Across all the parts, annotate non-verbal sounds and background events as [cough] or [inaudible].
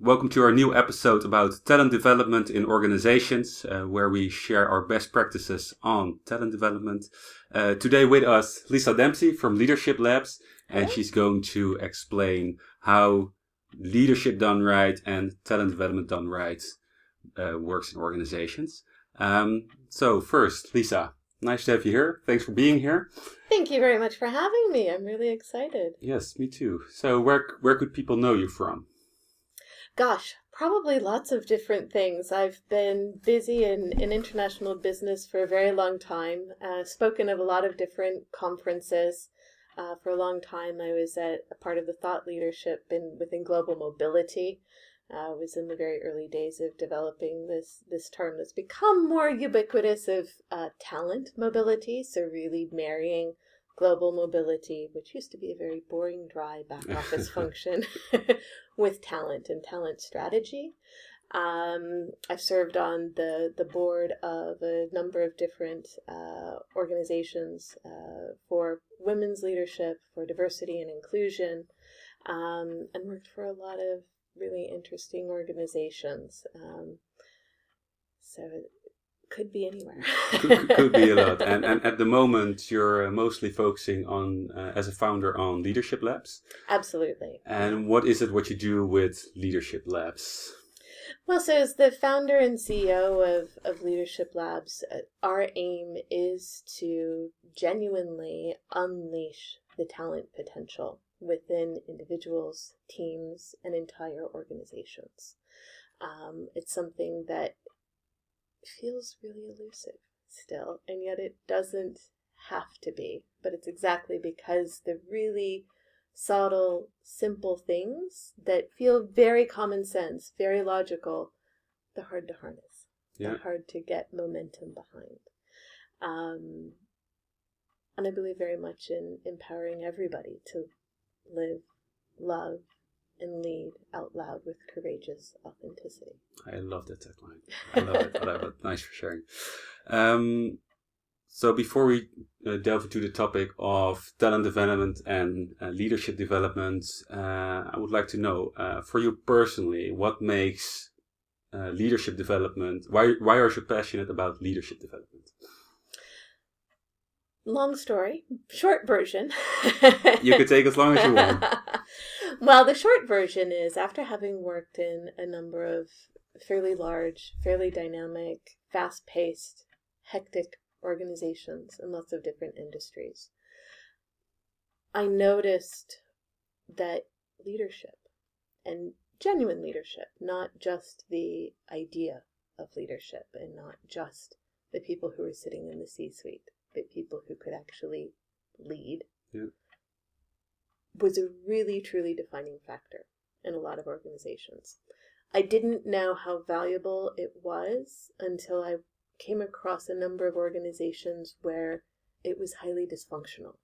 Welcome to our new episode about talent development in organizations, uh, where we share our best practices on talent development. Uh, today with us, Lisa Dempsey from Leadership Labs, and she's going to explain how leadership done right and talent development done right uh, works in organizations. Um, so first, Lisa, nice to have you here. Thanks for being here. Thank you very much for having me. I'm really excited. Yes, me too. So where where could people know you from? Gosh, probably lots of different things. I've been busy in, in international business for a very long time, uh, spoken at a lot of different conferences. Uh, for a long time, I was at a part of the thought leadership in, within global mobility. Uh, was in the very early days of developing this this term that's become more ubiquitous of uh, talent mobility. So really marrying global mobility, which used to be a very boring, dry back office [laughs] function, [laughs] with talent and talent strategy. Um, I've served on the, the board of a number of different uh, organizations uh, for women's leadership, for diversity and inclusion, um, and worked for a lot of really interesting organizations. Um, so could be anywhere. could, could, be a lot. And, and [laughs] at the moment, you're uh, mostly focusing on, uh, as a founder, on Leadership Labs. Absolutely. And what is it what you do with Leadership Labs? Well, so as the founder and CEO of, of Leadership Labs, uh, our aim is to genuinely unleash the talent potential within individuals, teams, and entire organizations. Um, it's something that feels really elusive still, and yet it doesn't have to be. But it's exactly because the really subtle, simple things that feel very common sense, very logical, they're hard to harness. Yeah. They're hard to get momentum behind. Um, and I believe very much in empowering everybody to live, love, and lead out loud with courageous authenticity. I love that tagline. I love it. I love it. Nice for sharing. Um, so before we uh, delve into the topic of talent development and uh, leadership development, uh, I would like to know uh, for you personally, what makes uh, leadership development? Why why are you passionate about leadership development? Long story, short version. you could take as long as you want. [laughs] well, the short version is after having worked in a number of fairly large, fairly dynamic, fast paced, hectic organizations in lots of different industries, I noticed that leadership and genuine leadership, not just the idea of leadership and not just the people who were sitting in the C suite, but people who could actually lead. Yeah was a really truly defining factor in a lot of organizations. I didn't know how valuable it was until I came across a number of organizations where it was highly dysfunctional.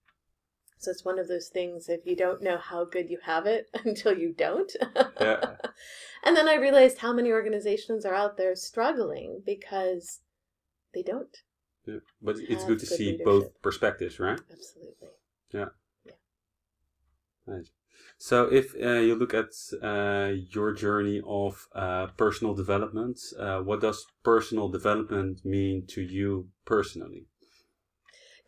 So it's one of those things if you don't know how good you have it [laughs] until you don't. Yeah. [laughs] and then I realized how many organizations are out there struggling because they don't. Yeah. But it's good to good see leadership. both perspectives, right? Absolutely. Yeah. Nice. So, if uh, you look at uh, your journey of uh, personal development, uh, what does personal development mean to you personally?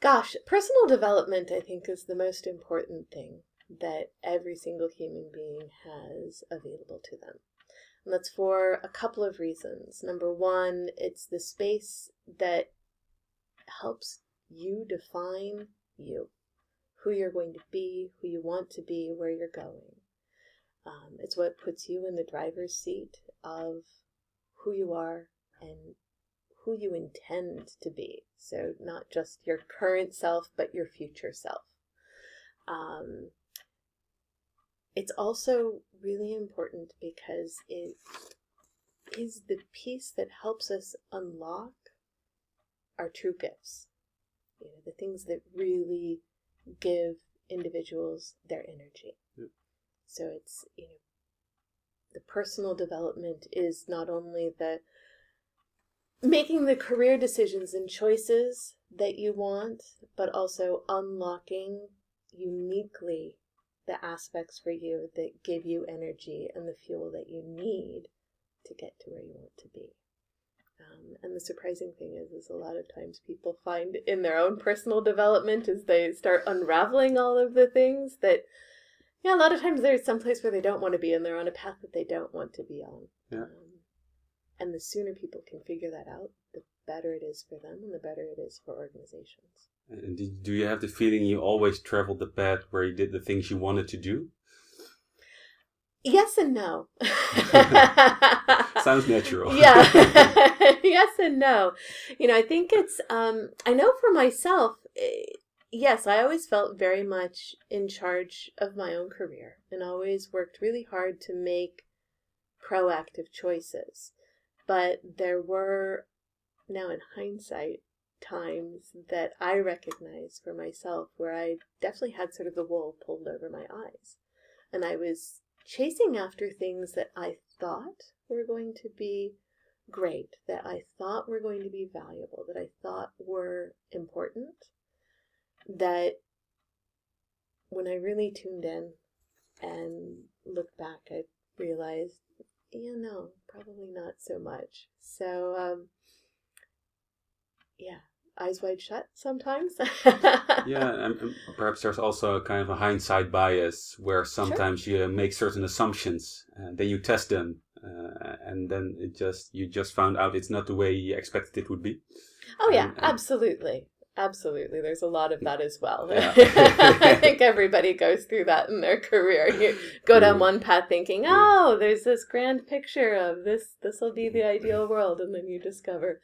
Gosh, personal development, I think, is the most important thing that every single human being has available to them. And that's for a couple of reasons. Number one, it's the space that helps you define you who you're going to be, who you want to be, where you're going. Um, it's what puts you in the driver's seat of who you are and who you intend to be. So, not just your current self, but your future self. Um, it's also really important because it is the piece that helps us unlock our true gifts. You know, the things that really give individuals their energy. Yeah. So it's, you know, the personal development is not only the making the career decisions and choices that you want, but also unlocking uniquely the aspects for you that give you energy and the fuel that you need to get to where you want to be. Um, and the surprising thing is, is a lot of times people find in their own personal development as they start unraveling all of the things that, yeah, a lot of times there's some place where they don't want to be and they're on a path that they don't want to be on. Yeah. Um, and the sooner people can figure that out, the better it is for them and the better it is for organizations. And did, do you have the feeling you always traveled the path where you did the things you wanted to do? Yes and no. [laughs] [laughs] Sounds natural. yeah. [laughs] [laughs] yes and no. You know, I think it's, um, I know for myself, eh, yes, I always felt very much in charge of my own career and always worked really hard to make proactive choices. But there were, now in hindsight, times that I recognize for myself where I definitely had sort of the wool pulled over my eyes. And I was chasing after things that I thought were going to be great, that I thought were going to be valuable, that I thought were important, that when I really tuned in and looked back, I realized, yeah, no, probably not so much. So, um, yeah, eyes wide shut sometimes. [laughs] yeah, and, and, perhaps there's also a kind of a hindsight bias where sometimes sure. you make certain assumptions, and then you test them, uh, and then it just you just found out it's not the way you expected it would be. Oh yeah, and, and absolutely. Absolutely. There's a lot of that as well. Yeah. [laughs] I think everybody goes through that in their career. You go down one path thinking, oh, there's this grand picture of this, this will be the ideal world. And then you discover,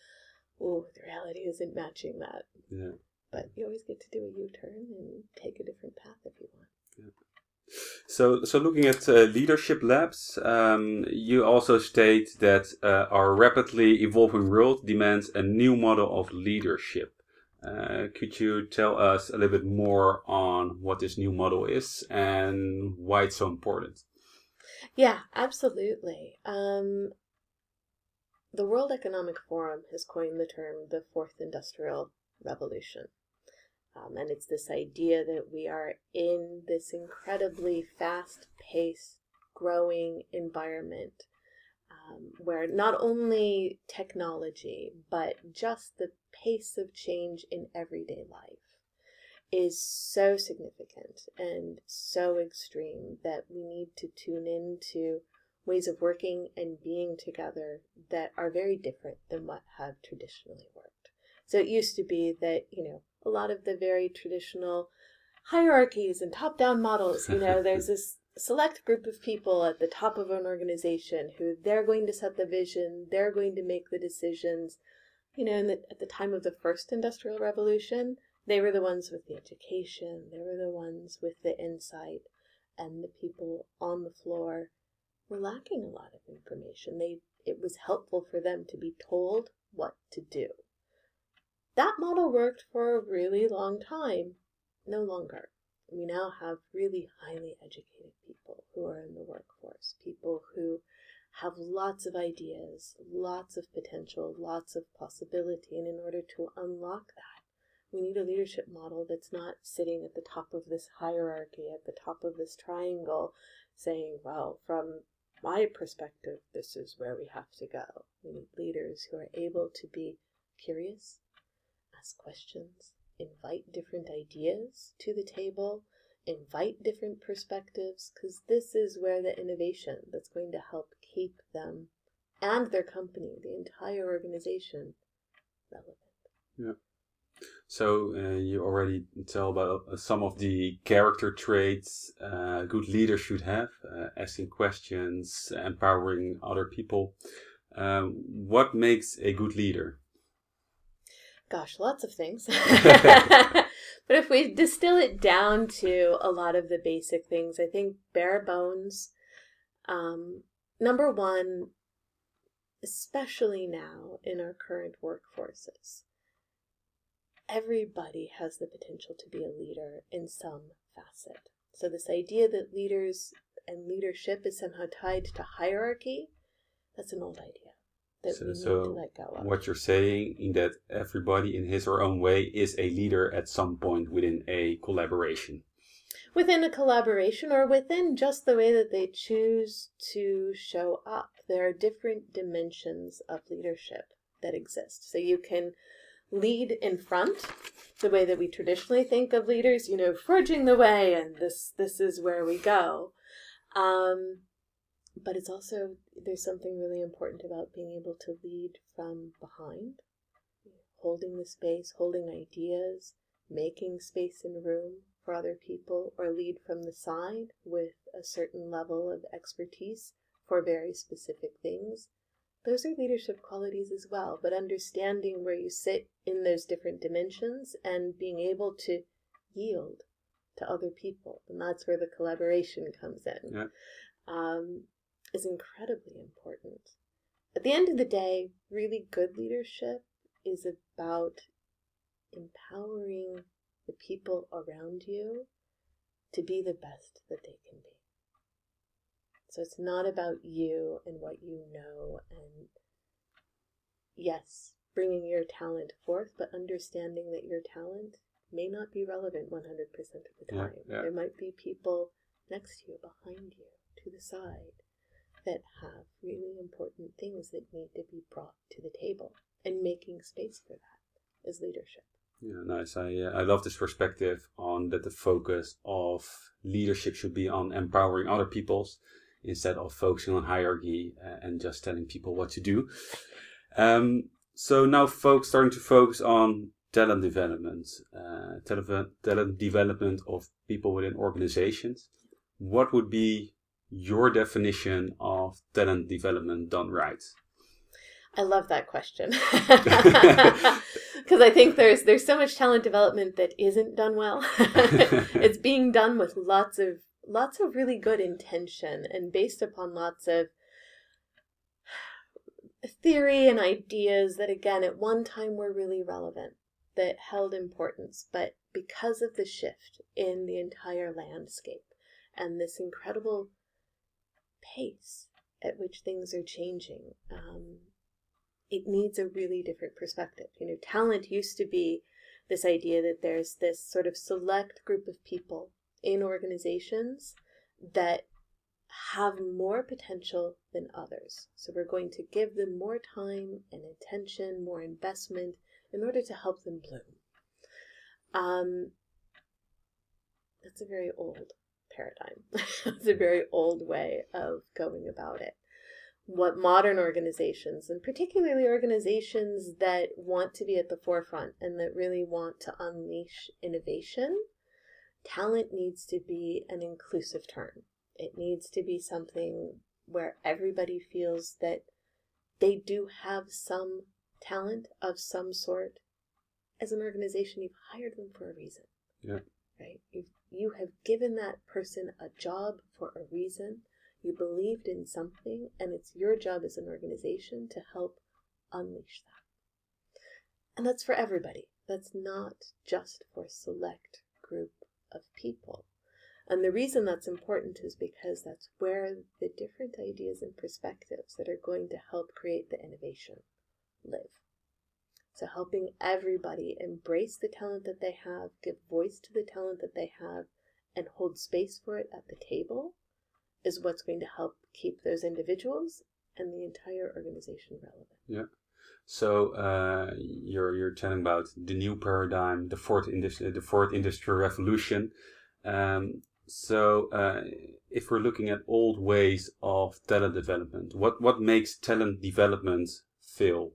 oh, the reality isn't matching that. Yeah. But you always get to do a U turn and take a different path if you want. Yeah. So, so looking at uh, leadership labs, um, you also state that uh, our rapidly evolving world demands a new model of leadership. Uh, could you tell us a little bit more on what this new model is and why it's so important? Yeah, absolutely. Um, the World Economic Forum has coined the term the fourth industrial revolution. Um, and it's this idea that we are in this incredibly fast paced, growing environment um, where not only technology, but just the pace of change in everyday life is so significant and so extreme that we need to tune into ways of working and being together that are very different than what have traditionally worked. So it used to be that, you know, a lot of the very traditional hierarchies and top down models, you know, there's [laughs] this select group of people at the top of an organization who they're going to set the vision, they're going to make the decisions. You know, the, at the time of the first industrial revolution, they were the ones with the education, they were the ones with the insight, and the people on the floor were lacking a lot of information. They it was helpful for them to be told what to do. That model worked for a really long time. No longer. We now have really highly educated people who are in the workforce, people who have lots of ideas, lots of potential, lots of possibility. And in order to unlock that, we need a leadership model that's not sitting at the top of this hierarchy, at the top of this triangle, saying, well, from my perspective, this is where we have to go. We need leaders who are able to be curious, ask questions, invite different ideas to the table, invite different perspectives, because this is where the innovation that's going to help keep them and their company, the entire organization, relevant. Yeah. So uh, you already tell about uh, some of the character traits uh, good leaders should have: uh, asking questions, empowering other people. Um, what makes a good leader? Gosh, lots of things. [laughs] [laughs] but if we distill it down to a lot of the basic things, I think bare bones. Um, number one, especially now in our current workforces everybody has the potential to be a leader in some facet. So, this idea that leaders and leadership is somehow tied to hierarchy, that's an old idea that so, we need so to let go of. What you're saying in that everybody in his or own way is a leader at some point within a collaboration. within a collaboration or within just the way that they choose to show up. There are different dimensions of leadership that exist. So you can lead in front, the way that we traditionally think of leaders, you know, forging the way and this this is where we go. Um, but it's also there's something really important about being able to lead from behind, holding the space, holding ideas, making space and room for other people, or lead from the side with a certain level of expertise for very specific things. Those are leadership qualities as well, but understanding where you sit in those different dimensions and being able to yield to other people. And that's where the collaboration comes in. Yeah. Um, is incredibly important. At the end of the day, really good leadership is about empowering the people around you to be the best that they can be. So it's not about you and what you know, and yes, bringing your talent forth, but understanding that your talent may not be relevant 100% of the time. Yeah, yeah. There might be people next to you, behind you, to the side, that have really important things that need to be brought to the table, and making space for that is leadership. Yeah, nice. I uh, I love this perspective on that the focus of leadership should be on empowering other peoples instead of focusing on hierarchy uh, and just telling people what to do. Um, so now folks starting to focus on talent development, uh, talent, talent development of people within organizations. What would be your definition of talent development done right? I love that question [laughs] [laughs] because I think there's there's so much talent development that isn't done well. [laughs] it's being done with lots of lots of really good intention and based upon lots of theory and ideas that again at one time were really relevant that held importance but because of the shift in the entire landscape and this incredible pace at which things are changing um, it needs a really different perspective. You know, talent used to be this idea that there's this sort of select group of people in organizations that have more potential than others. So we're going to give them more time and attention, more investment in order to help them bloom. Um, that's a very old paradigm. [laughs] it's a very old way of going about it what modern organizations, and particularly organizations that want to be at the forefront and that really want to unleash innovation, talent needs to be an inclusive term. It needs to be something where everybody feels that they do have some talent of some sort. As an organization, you've hired them for a reason. Yeah. Right? You've, you have given that person a job for a reason you believed in something, and it's your job as an organization to help unleash that. And that's for everybody. That's not just for select group of people. And the reason that's important is because that's where the different ideas and perspectives that are going to help create the innovation live. So, helping everybody embrace the talent that they have, give voice to the talent that they have, and hold space for it at the table is what's going to help keep those individuals and the entire organization relevant. Yeah. So uh, you're you're telling about the new paradigm, the fourth industry, the fourth industrial revolution. Um, so uh, if we're looking at old ways of talent development, what what makes talent development fail?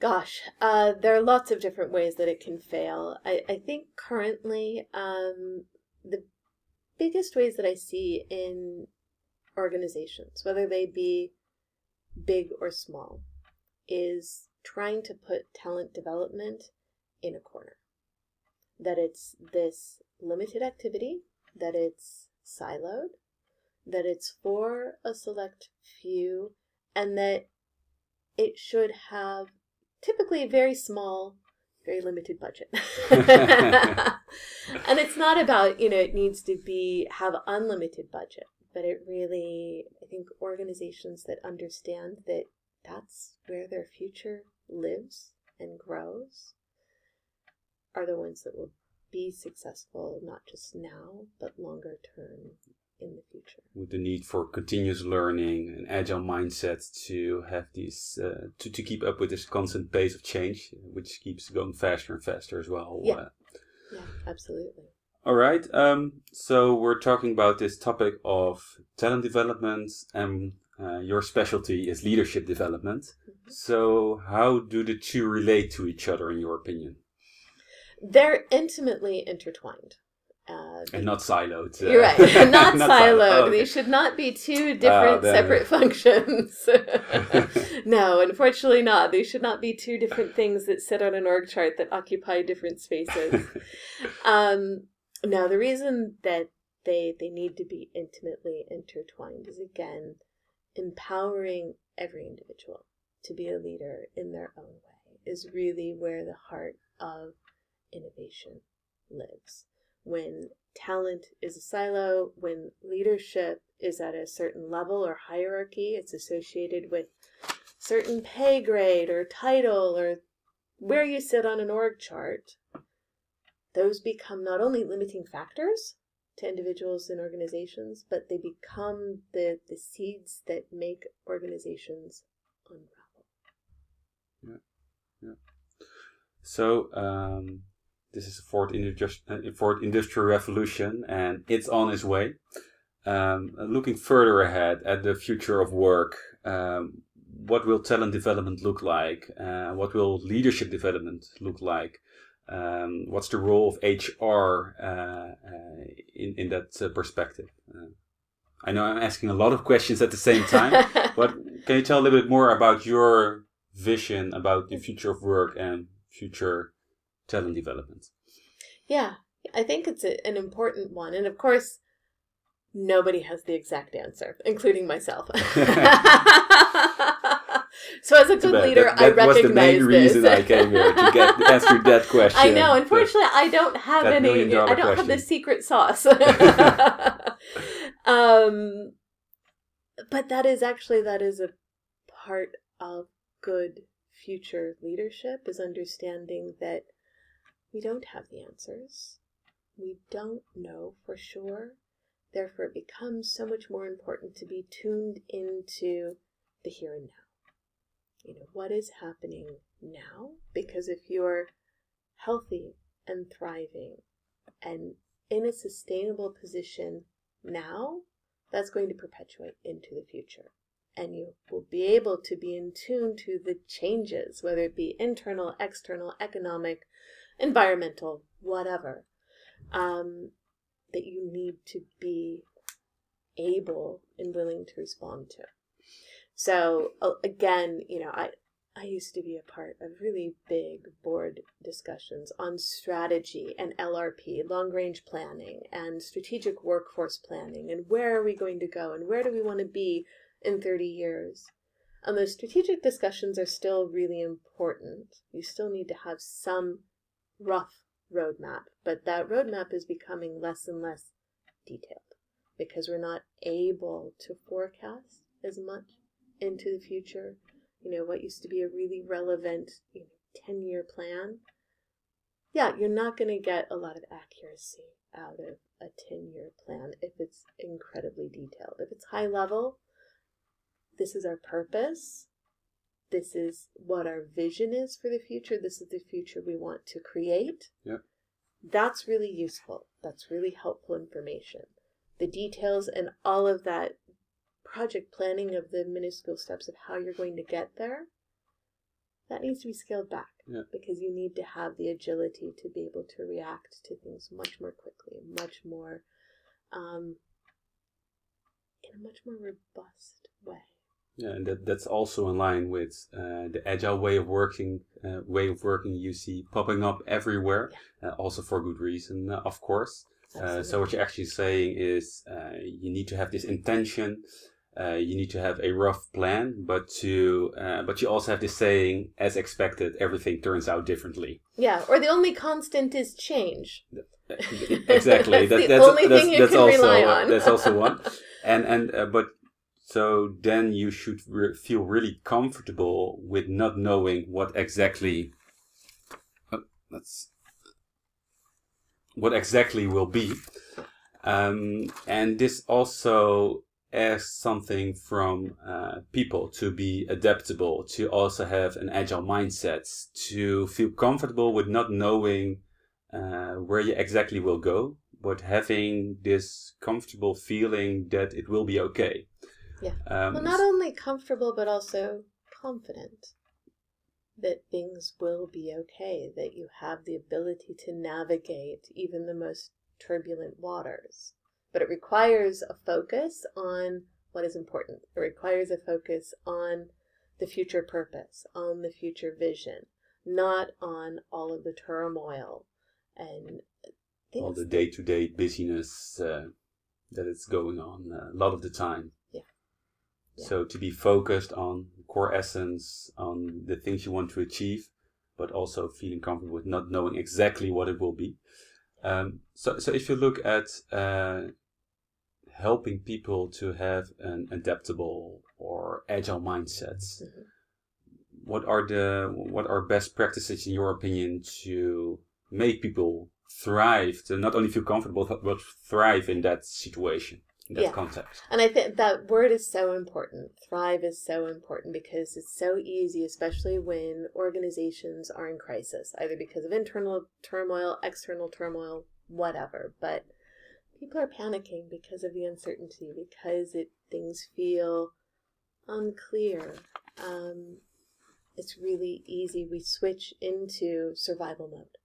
Gosh, uh, there are lots of different ways that it can fail. I, I think currently um, the biggest ways that I see in organizations, whether they be big or small, is trying to put talent development in a corner. That it's this limited activity, that it's siloed, that it's for a select few, and that it should have typically very small very limited budget. [laughs] [laughs] and it's not about, you know, it needs to be have unlimited budget, but it really I think organizations that understand that that's where their future lives and grows are the ones that will be successful not just now but longer term in the future. With the need for continuous learning and agile mindset to have these uh, to to keep up with this constant pace of change, which keeps going faster and faster as well. Yeah, Uh, yeah, absolutely. all right. Um, so we're talking about this topic of talent development, and uh, your specialty is leadership development. Mhm. So how do the two relate to each other, in your opinion, They're intimately intertwined. Uh, and not siloed? uh, You're right. [laughs] not, siloed. Oh, okay. They should not be two different then- separate [laughs] functions. [laughs] no, unfortunately not. They should not be two different things that sit on an org chart that occupy different spaces. um, no, the reason that they they need to be intimately intertwined is again empowering every individual to be a leader in their own way is really where the heart of innovation lives when talent is a silo, when leadership is at a certain level or hierarchy, it's associated with certain pay grade or title or where you sit on an org chart, those become not only limiting factors to individuals and organizations, but they become the, the seeds that make organizations unravel. Yeah. Yeah. So um, this is the fourth, industri- uh, fourth industrial revolution, and it's on its way. Um, looking further ahead at the future of work, um, what will talent development look like? Uh, what will leadership development look like? Um, what's the role of HR uh, uh, in in that uh, perspective? Uh, I know I'm asking a lot of questions at the same time, [laughs] but can you tell a little bit more about your vision about the future of work and future talent development? Yeah, I think it's a, an important one. And of course, nobody has the exact answer, including myself. [laughs] [laughs] so, as a good bad. leader, that, I that was the main this. reason I came here to get ask you that [laughs] question. I know. Unfortunately, I don't have any. I don't have the secret sauce. um, but that is actually that is a part of good future leadership is understanding that we don't have the answers. We don't know for sure. Therefore, it becomes so much more important to be tuned into the here and now. You know, what is happening now? Because if you're healthy and thriving and in a sustainable position now, that's going to perpetuate into the future. And you will be able to be in tune to the changes, whether it be internal, external, economic, environmental, whatever, um, that you need to be able and willing to respond to. So again, you know, I I used to be a part of really big board discussions on strategy and LRP, long range planning, and strategic workforce planning, and where are we going to go, and where do we want to be in 30 years. And those strategic discussions are still really important. You still need to have some rough roadmap, but that roadmap is becoming less and less detailed because we're not able to forecast as much into the future. You know, what used to be a really relevant, you know, 10 year plan. Yeah, you're not going to get a lot of accuracy out of a 10 year plan if it's incredibly detailed. If it's high level, this is our purpose. This is what our vision is for the future. This is the future we want to create. Yep. That's really useful. That's really helpful information. The details and all of that project planning of the minuscule steps of how you're going to get there, that needs to be scaled back Yeah. because you need to have the agility to be able to react to things much more quickly, much more, um, in a much more robust way. Yeah, and that, that's also in line with uh, the agile way of working, uh, way of working you see popping up everywhere, uh, also for good reason, uh, of course. Uh, so what you're actually saying is uh, you need to have this intention, uh, you need to have a rough plan, but to uh, but you also have this saying, as expected, everything turns out differently. Yeah, or the only constant is change. exactly. [laughs] That's that, the that's only that's, thing you that's can also rely on. that's also one. [laughs] And and uh, but so then you should re- feel really comfortable with not knowing what exactly. Oh, let's what exactly will be. Um, and this also asks something from uh, people to be adaptable, to also have an agile mindset, to feel comfortable with not knowing uh, where you exactly will go, but having this comfortable feeling that it will be okay. Yeah. Um, well, not only comfortable, but also confident that things will be okay, that you have the ability to navigate even the most turbulent waters. But it requires a focus on what is important. It requires a focus on the future purpose, on the future vision, not on all of the turmoil and all the day to day busyness uh, that is going on uh, a lot of the time. Yeah. So to be focused on core essence, on the things you want to achieve, but also feeling comfortable with not knowing exactly what it will be. Um, so, so if you look at uh, helping people to have an adaptable or agile mindsets, mm-hmm. what are the what are best practices in your opinion to make people thrive, to not only feel comfortable but thrive in that situation? In that yeah. context. And I think that word is so important. Thrive is so important because it's so easy, especially when organizations are in crisis, either because of internal turmoil, external turmoil, whatever. But people are panicking because of the uncertainty, because it things feel unclear. Um, it's really easy. We switch into survival mode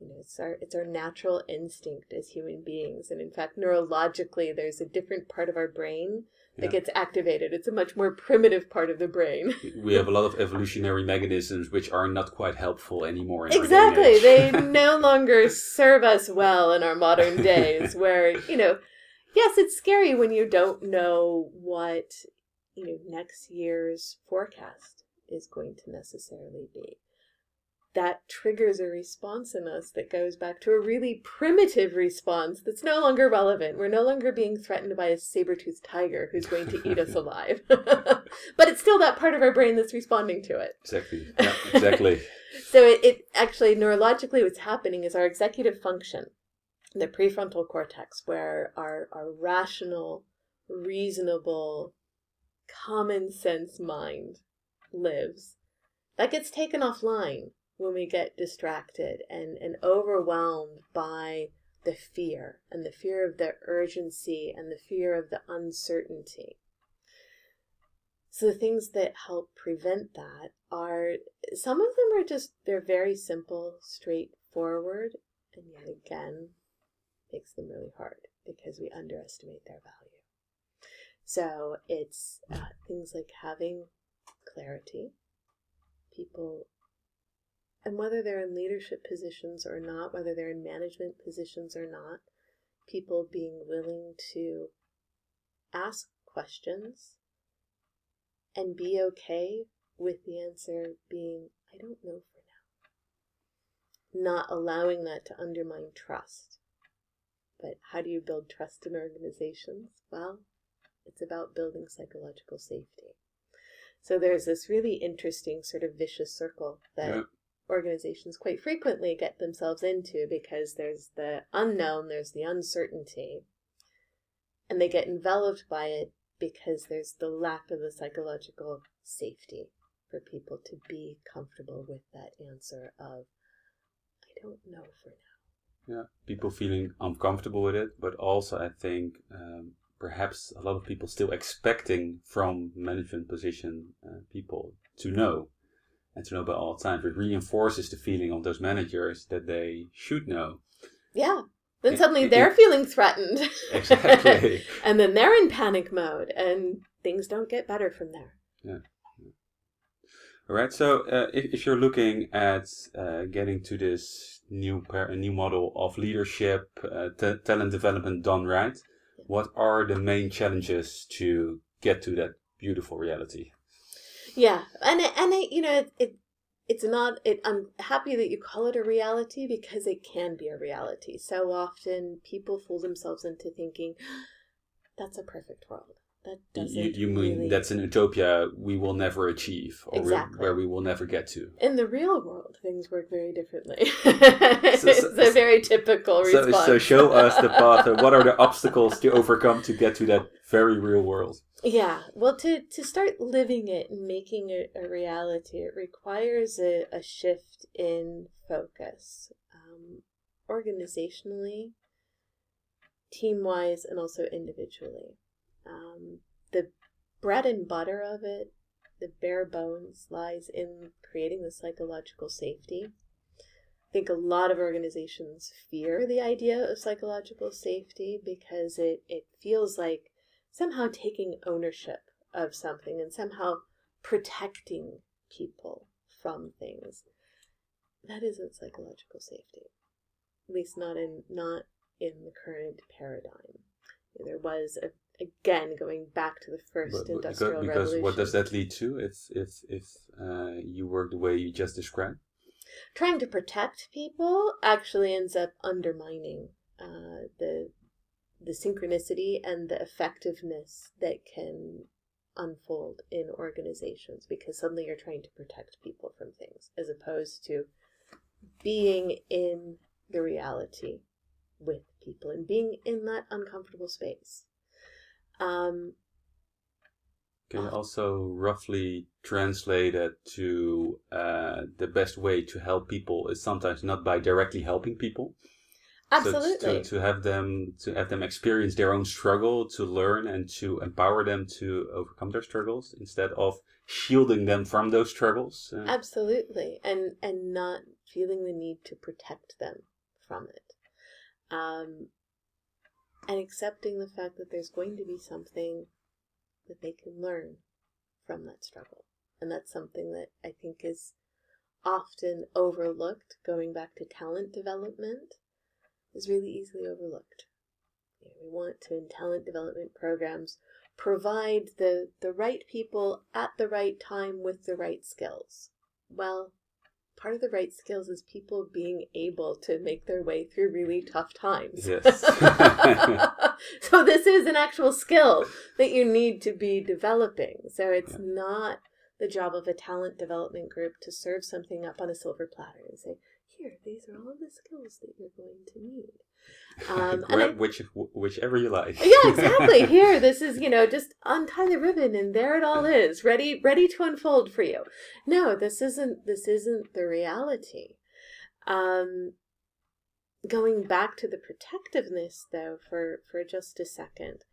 you know, it's our it's our natural instinct as human beings, and in fact, neurologically, there's a different part of our brain that yeah. gets activated. It's a much more primitive part of the brain. we have a lot of evolutionary mechanisms which are not quite helpful anymore. exactly, they [laughs] no longer serve us well in our modern days. [laughs] Where you know, yes, it's scary when you don't know what you know next year's forecast is going to necessarily be that triggers a response in us that goes back to a really primitive response that's no longer relevant. We're no longer being threatened by a saber-toothed tiger who's going to eat us [laughs] alive. [laughs] but it's still that part of our brain that's responding to it. Exactly. Yeah, exactly. [laughs] so it, it actually neurologically what's happening is our executive function, the prefrontal cortex, where our, our rational, reasonable, common sense mind lives, that gets taken offline when we get distracted and, and overwhelmed by the fear and the fear of the urgency and the fear of the uncertainty. So the things that help prevent that are some of them are just they're very simple, straightforward, and yet again makes them really hard because we underestimate their value. So it's uh, things like having clarity. People and whether they're in leadership positions or not, whether they're in management positions or not, people being willing to ask questions and be okay with the answer being, I don't know for now. Not allowing that to undermine trust. But how do you build trust in organizations? Well, it's about building psychological safety. So there's this really interesting sort of vicious circle that organizations quite frequently get themselves into because there's the unknown, there's the uncertainty, and they get enveloped by it because there's the lack of the psychological safety for people to be comfortable with that answer of, I don't know for now. Yeah, people feeling uncomfortable with it, but also I think um, perhaps a lot of people still expecting from management position uh, people to know and to know about all times. It reinforces the feeling of those managers that they should know. Yeah. Then suddenly they're it, feeling threatened. Exactly. [laughs] and then they're in panic mode, and things don't get better from there. Yeah. All right. So, uh, if, if you're looking at uh, getting to this new par- new model of leadership, uh, t- talent development done right, what are the main challenges to get to that beautiful reality? Yeah, and it, and it, you know it, it it's not it i'm happy that you call it a reality because it can be a reality. So often people fool themselves into thinking [gasps] that's a perfect world that You, doesn't you mean really... that's an utopia we will never achieve, or Exactly. where we will never get to. In the real world, things work very differently. [laughs] So- it's so- a very typical So, response. so show us the path. [laughs] What are the obstacles to overcome to get to that very real world? Yeah, well, to, to start living it and making it a reality, it requires a, a shift in focus, um, organizationally, team wise, and also individually. Um, the bread and butter of it, the bare bones, lies in creating the psychological safety. I think a lot of organizations fear the idea of psychological safety because it, it feels like somehow taking ownership of something and somehow protecting people from things. That isn't psychological safety. At least not in not in the current paradigm. There was a, again going back to the first But- industrial because, because what does that lead to if if if uh, you work the way you just described? trying to protect people actually ends up undermining uh, the the synchronicity and the effectiveness that can unfold in organizations because suddenly you're trying to protect people from things as opposed to being in the reality with people and being in that uncomfortable space. Um, Can you also roughly translate it to uh, the best way to help people is sometimes not by directly helping people. So absolutely. to, to have them to have them experience their own struggle, to learn and to empower them to overcome their struggles instead of shielding them from those struggles. Uh, Absolutely, and and not feeling the need to protect them from it, um, and accepting the fact that there's going to be something that they can learn from that struggle, and that's something that I think is often overlooked. Going back to talent development, is really easily overlooked. You know, we want to in talent development programs provide the the right people at the right time with the right skills. Well, part of the right skills is people being able to make their way through really tough times. Yes. [laughs] so this is an actual skill that you need to be developing. So it's Yeah. not the job of a talent development group to serve something up on a silver platter and say, "Here, these are all the skills that you're going to need." [laughs] Um, and I- which whichever you like. yeah, exactly. [laughs] Here, this is, you know, just untie the ribbon and there it all is, ready ready to unfold for you. No, this isn't this isn't the reality. Um going back to the protectiveness though for for just a second.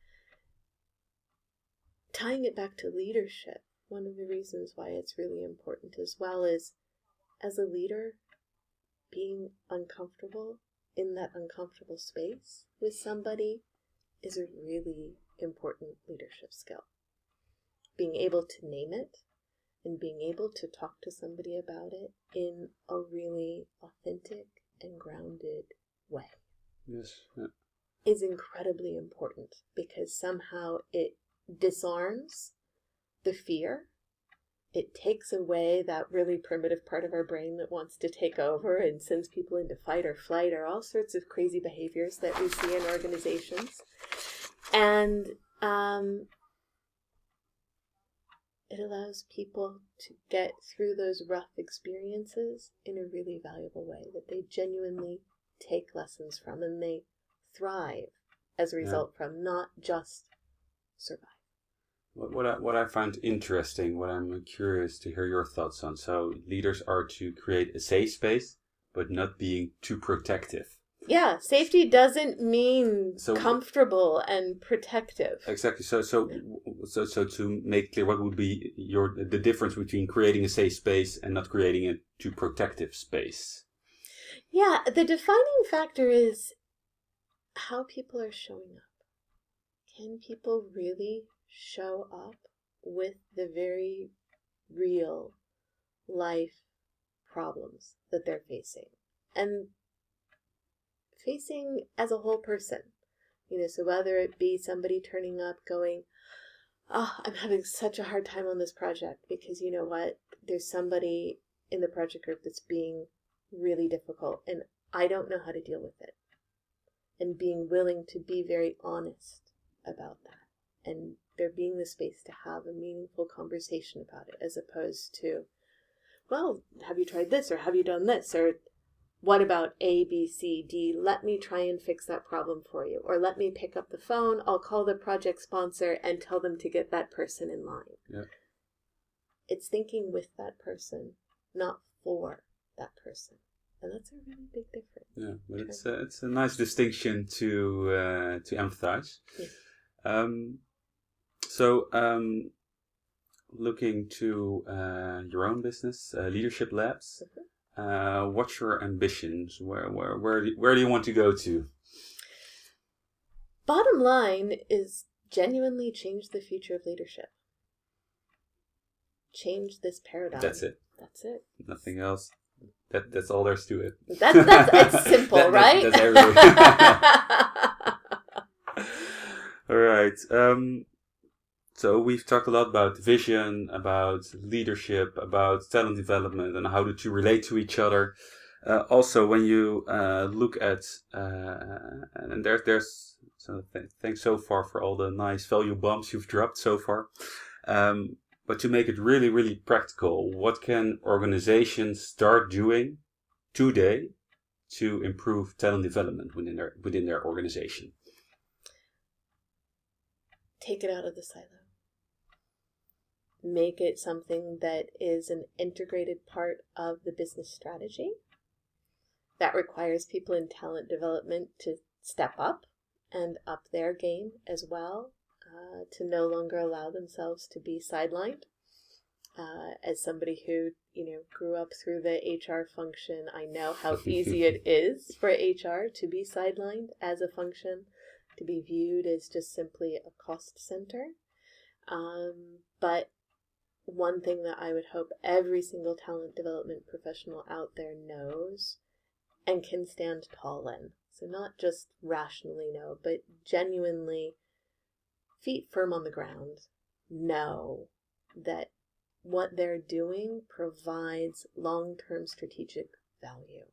Tying it back to leadership, one of the reasons why it's really important as well is as a leader being uncomfortable in that uncomfortable space with somebody is a really important leadership skill. Being able to name it and being able to talk to somebody about it in a really authentic and grounded way Yes. yeah. is incredibly important because somehow it disarms the fear. It takes away that really primitive part of our brain that wants to take over and sends people into fight or flight or all sorts of crazy behaviors that we see in organizations. And um, it allows people to get through those rough experiences in a really valuable way that they genuinely take lessons from and they thrive as a Yeah. result from, not just survive. What, what I what I find interesting, what I'm curious to hear your thoughts on. So leaders are to create a safe space, but not being too protective. Yeah, safety doesn't mean So- comfortable and protective. Exactly. So so so so to make clear, what would be your the difference between creating a safe space and not creating a too protective space? Yeah, the defining factor is how people are showing up. Can people really show up with the very real life problems that they're facing? And facing as a whole person. You know, so whether it be somebody turning up going, Oh, I'm having such a hard time on this project because you know what? There's somebody in the project group that's being really difficult and I don't know how to deal with it. And being willing to be very honest about that and there being the space to have a meaningful conversation about it as opposed to well have you tried this or have you done this? Or what about a b c d? Let me try and fix that problem for you. Or let me pick up the phone i'll call the project sponsor and tell them to get that person in line. Yeah. it's thinking with that person not for that person. And that's a really big difference. Yeah, but it's a, it's a nice distinction to uh, to emphasize. Um, so, um, looking to uh, your own business, uh, Leadership Labs. Uh, what's your ambitions? Where where where do, where do you want to go to? bottom line is genuinely change the future of leadership change this paradigm That's it. that's it Nothing else. That that's all there's to it. that's that's [laughs] it's simple That- that- right that's everything. [laughs] [laughs] All right. Um, so we've talked a lot about vision, about leadership, about talent development, and how the two relate to each other. Uh, also, when you uh, look at uh, and there's there's so th- thanks so far for all the nice value bombs you've dropped so far. Um, but to make it really really practical, what can organizations start doing today to improve talent development within their within their organization? take it out of the silo make it something that is an integrated part of the business strategy that requires people in talent development to step up and up their game as well uh, to no longer allow themselves to be sidelined uh, as somebody who you know grew up through the hr function i know how [laughs] easy it is for hr to be sidelined as a function to be viewed as just simply a cost center. Um, but one thing that I would hope every single talent development professional out there knows and can stand tall in. So, not just rationally know, but genuinely feet firm on the ground know that what they're doing provides long term strategic value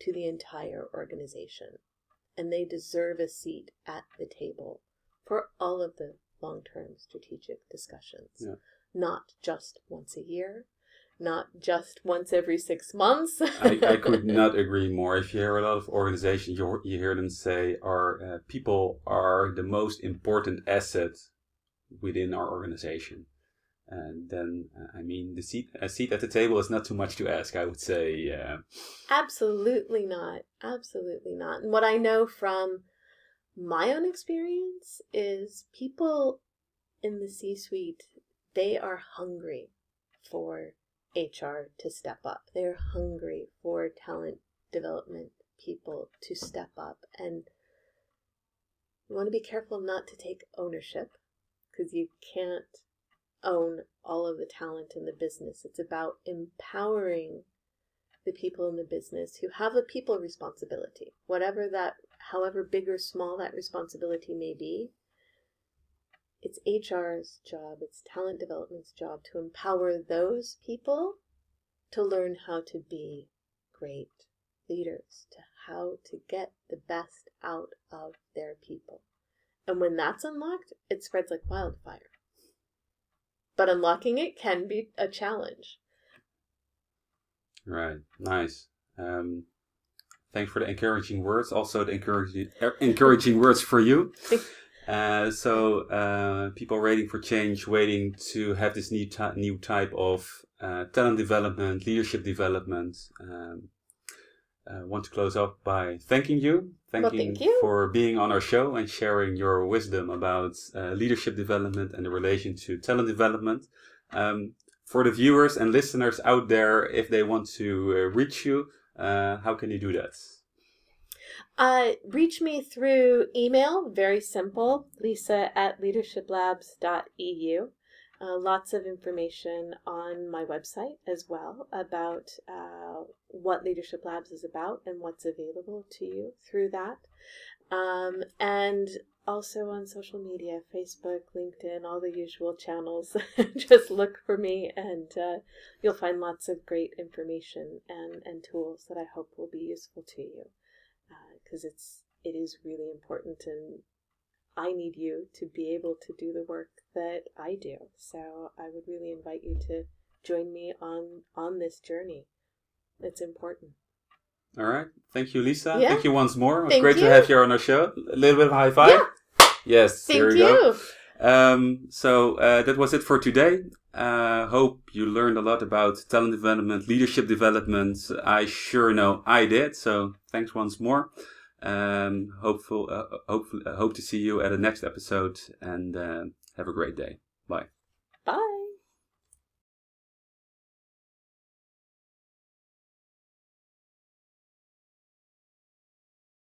to the entire organization and they deserve a seat at the table for all of the long term strategic discussions. Yeah. Not just once a year, not just once every six months. I, I could [laughs] not agree more. If you hear a lot of organizations, you, you hear them say, "Our uh, people are the most important asset within our organization." And then, uh, I mean, the seat a seat at the table is not too much to ask. I would say, uh, Absolutely not. Absolutely not. And what I know from my own experience is people in the C suite, they are hungry for HR to step up. They're hungry for talent development people to step up. And you want to be careful not to take ownership because you can't own all of the talent in the business. It's about empowering the people in the business who have a people responsibility, whatever that, however big or small that responsibility may be. It's HR's job, it's talent development's job to empower those people to learn how to be great leaders, to how to get the best out of their people. And when that's unlocked, it spreads like wildfire. But unlocking it can be a challenge. right, nice. Um, thanks for the encouraging words. Also, the encouraging encouraging words for you. [laughs] Uh, so, uh, people waiting for change, waiting to have this new ty- new type of uh, talent development, leadership development. Um, uh, want to close off by thanking you, thanking thank you. for being on our show and sharing your wisdom about uh, leadership development and the relation to talent development. Um, for the viewers and listeners out there, if they want to uh, reach you, uh, how can you do that? Uh, reach me through email, very simple, lisa at leadershiplabs.eu. Uh, lots of information on my website as well about uh, what Leadership Labs is about and what's available to you through that. Um, and also on social media Facebook, LinkedIn, all the usual channels. [laughs] Just look for me and uh, you'll find lots of great information and, and tools that I hope will be useful to you because it's it is really important and I need you to be able to do the work that I do. So I would really invite you to join me on on this journey. It's important. All right. Thank you, Lisa. Yeah. Thank you once more. Thank great you. to have you on our show. A little bit of high five. Yeah. Yes. Thank here we you. go. Um, so uh, that was it for today. Uh, hope you learned a lot about talent development, leadership development. I sure know I did. So thanks once more. Um, hopeful, uh, hopefully, uh, hope to see you at the next episode and uh, have a great day. Bye.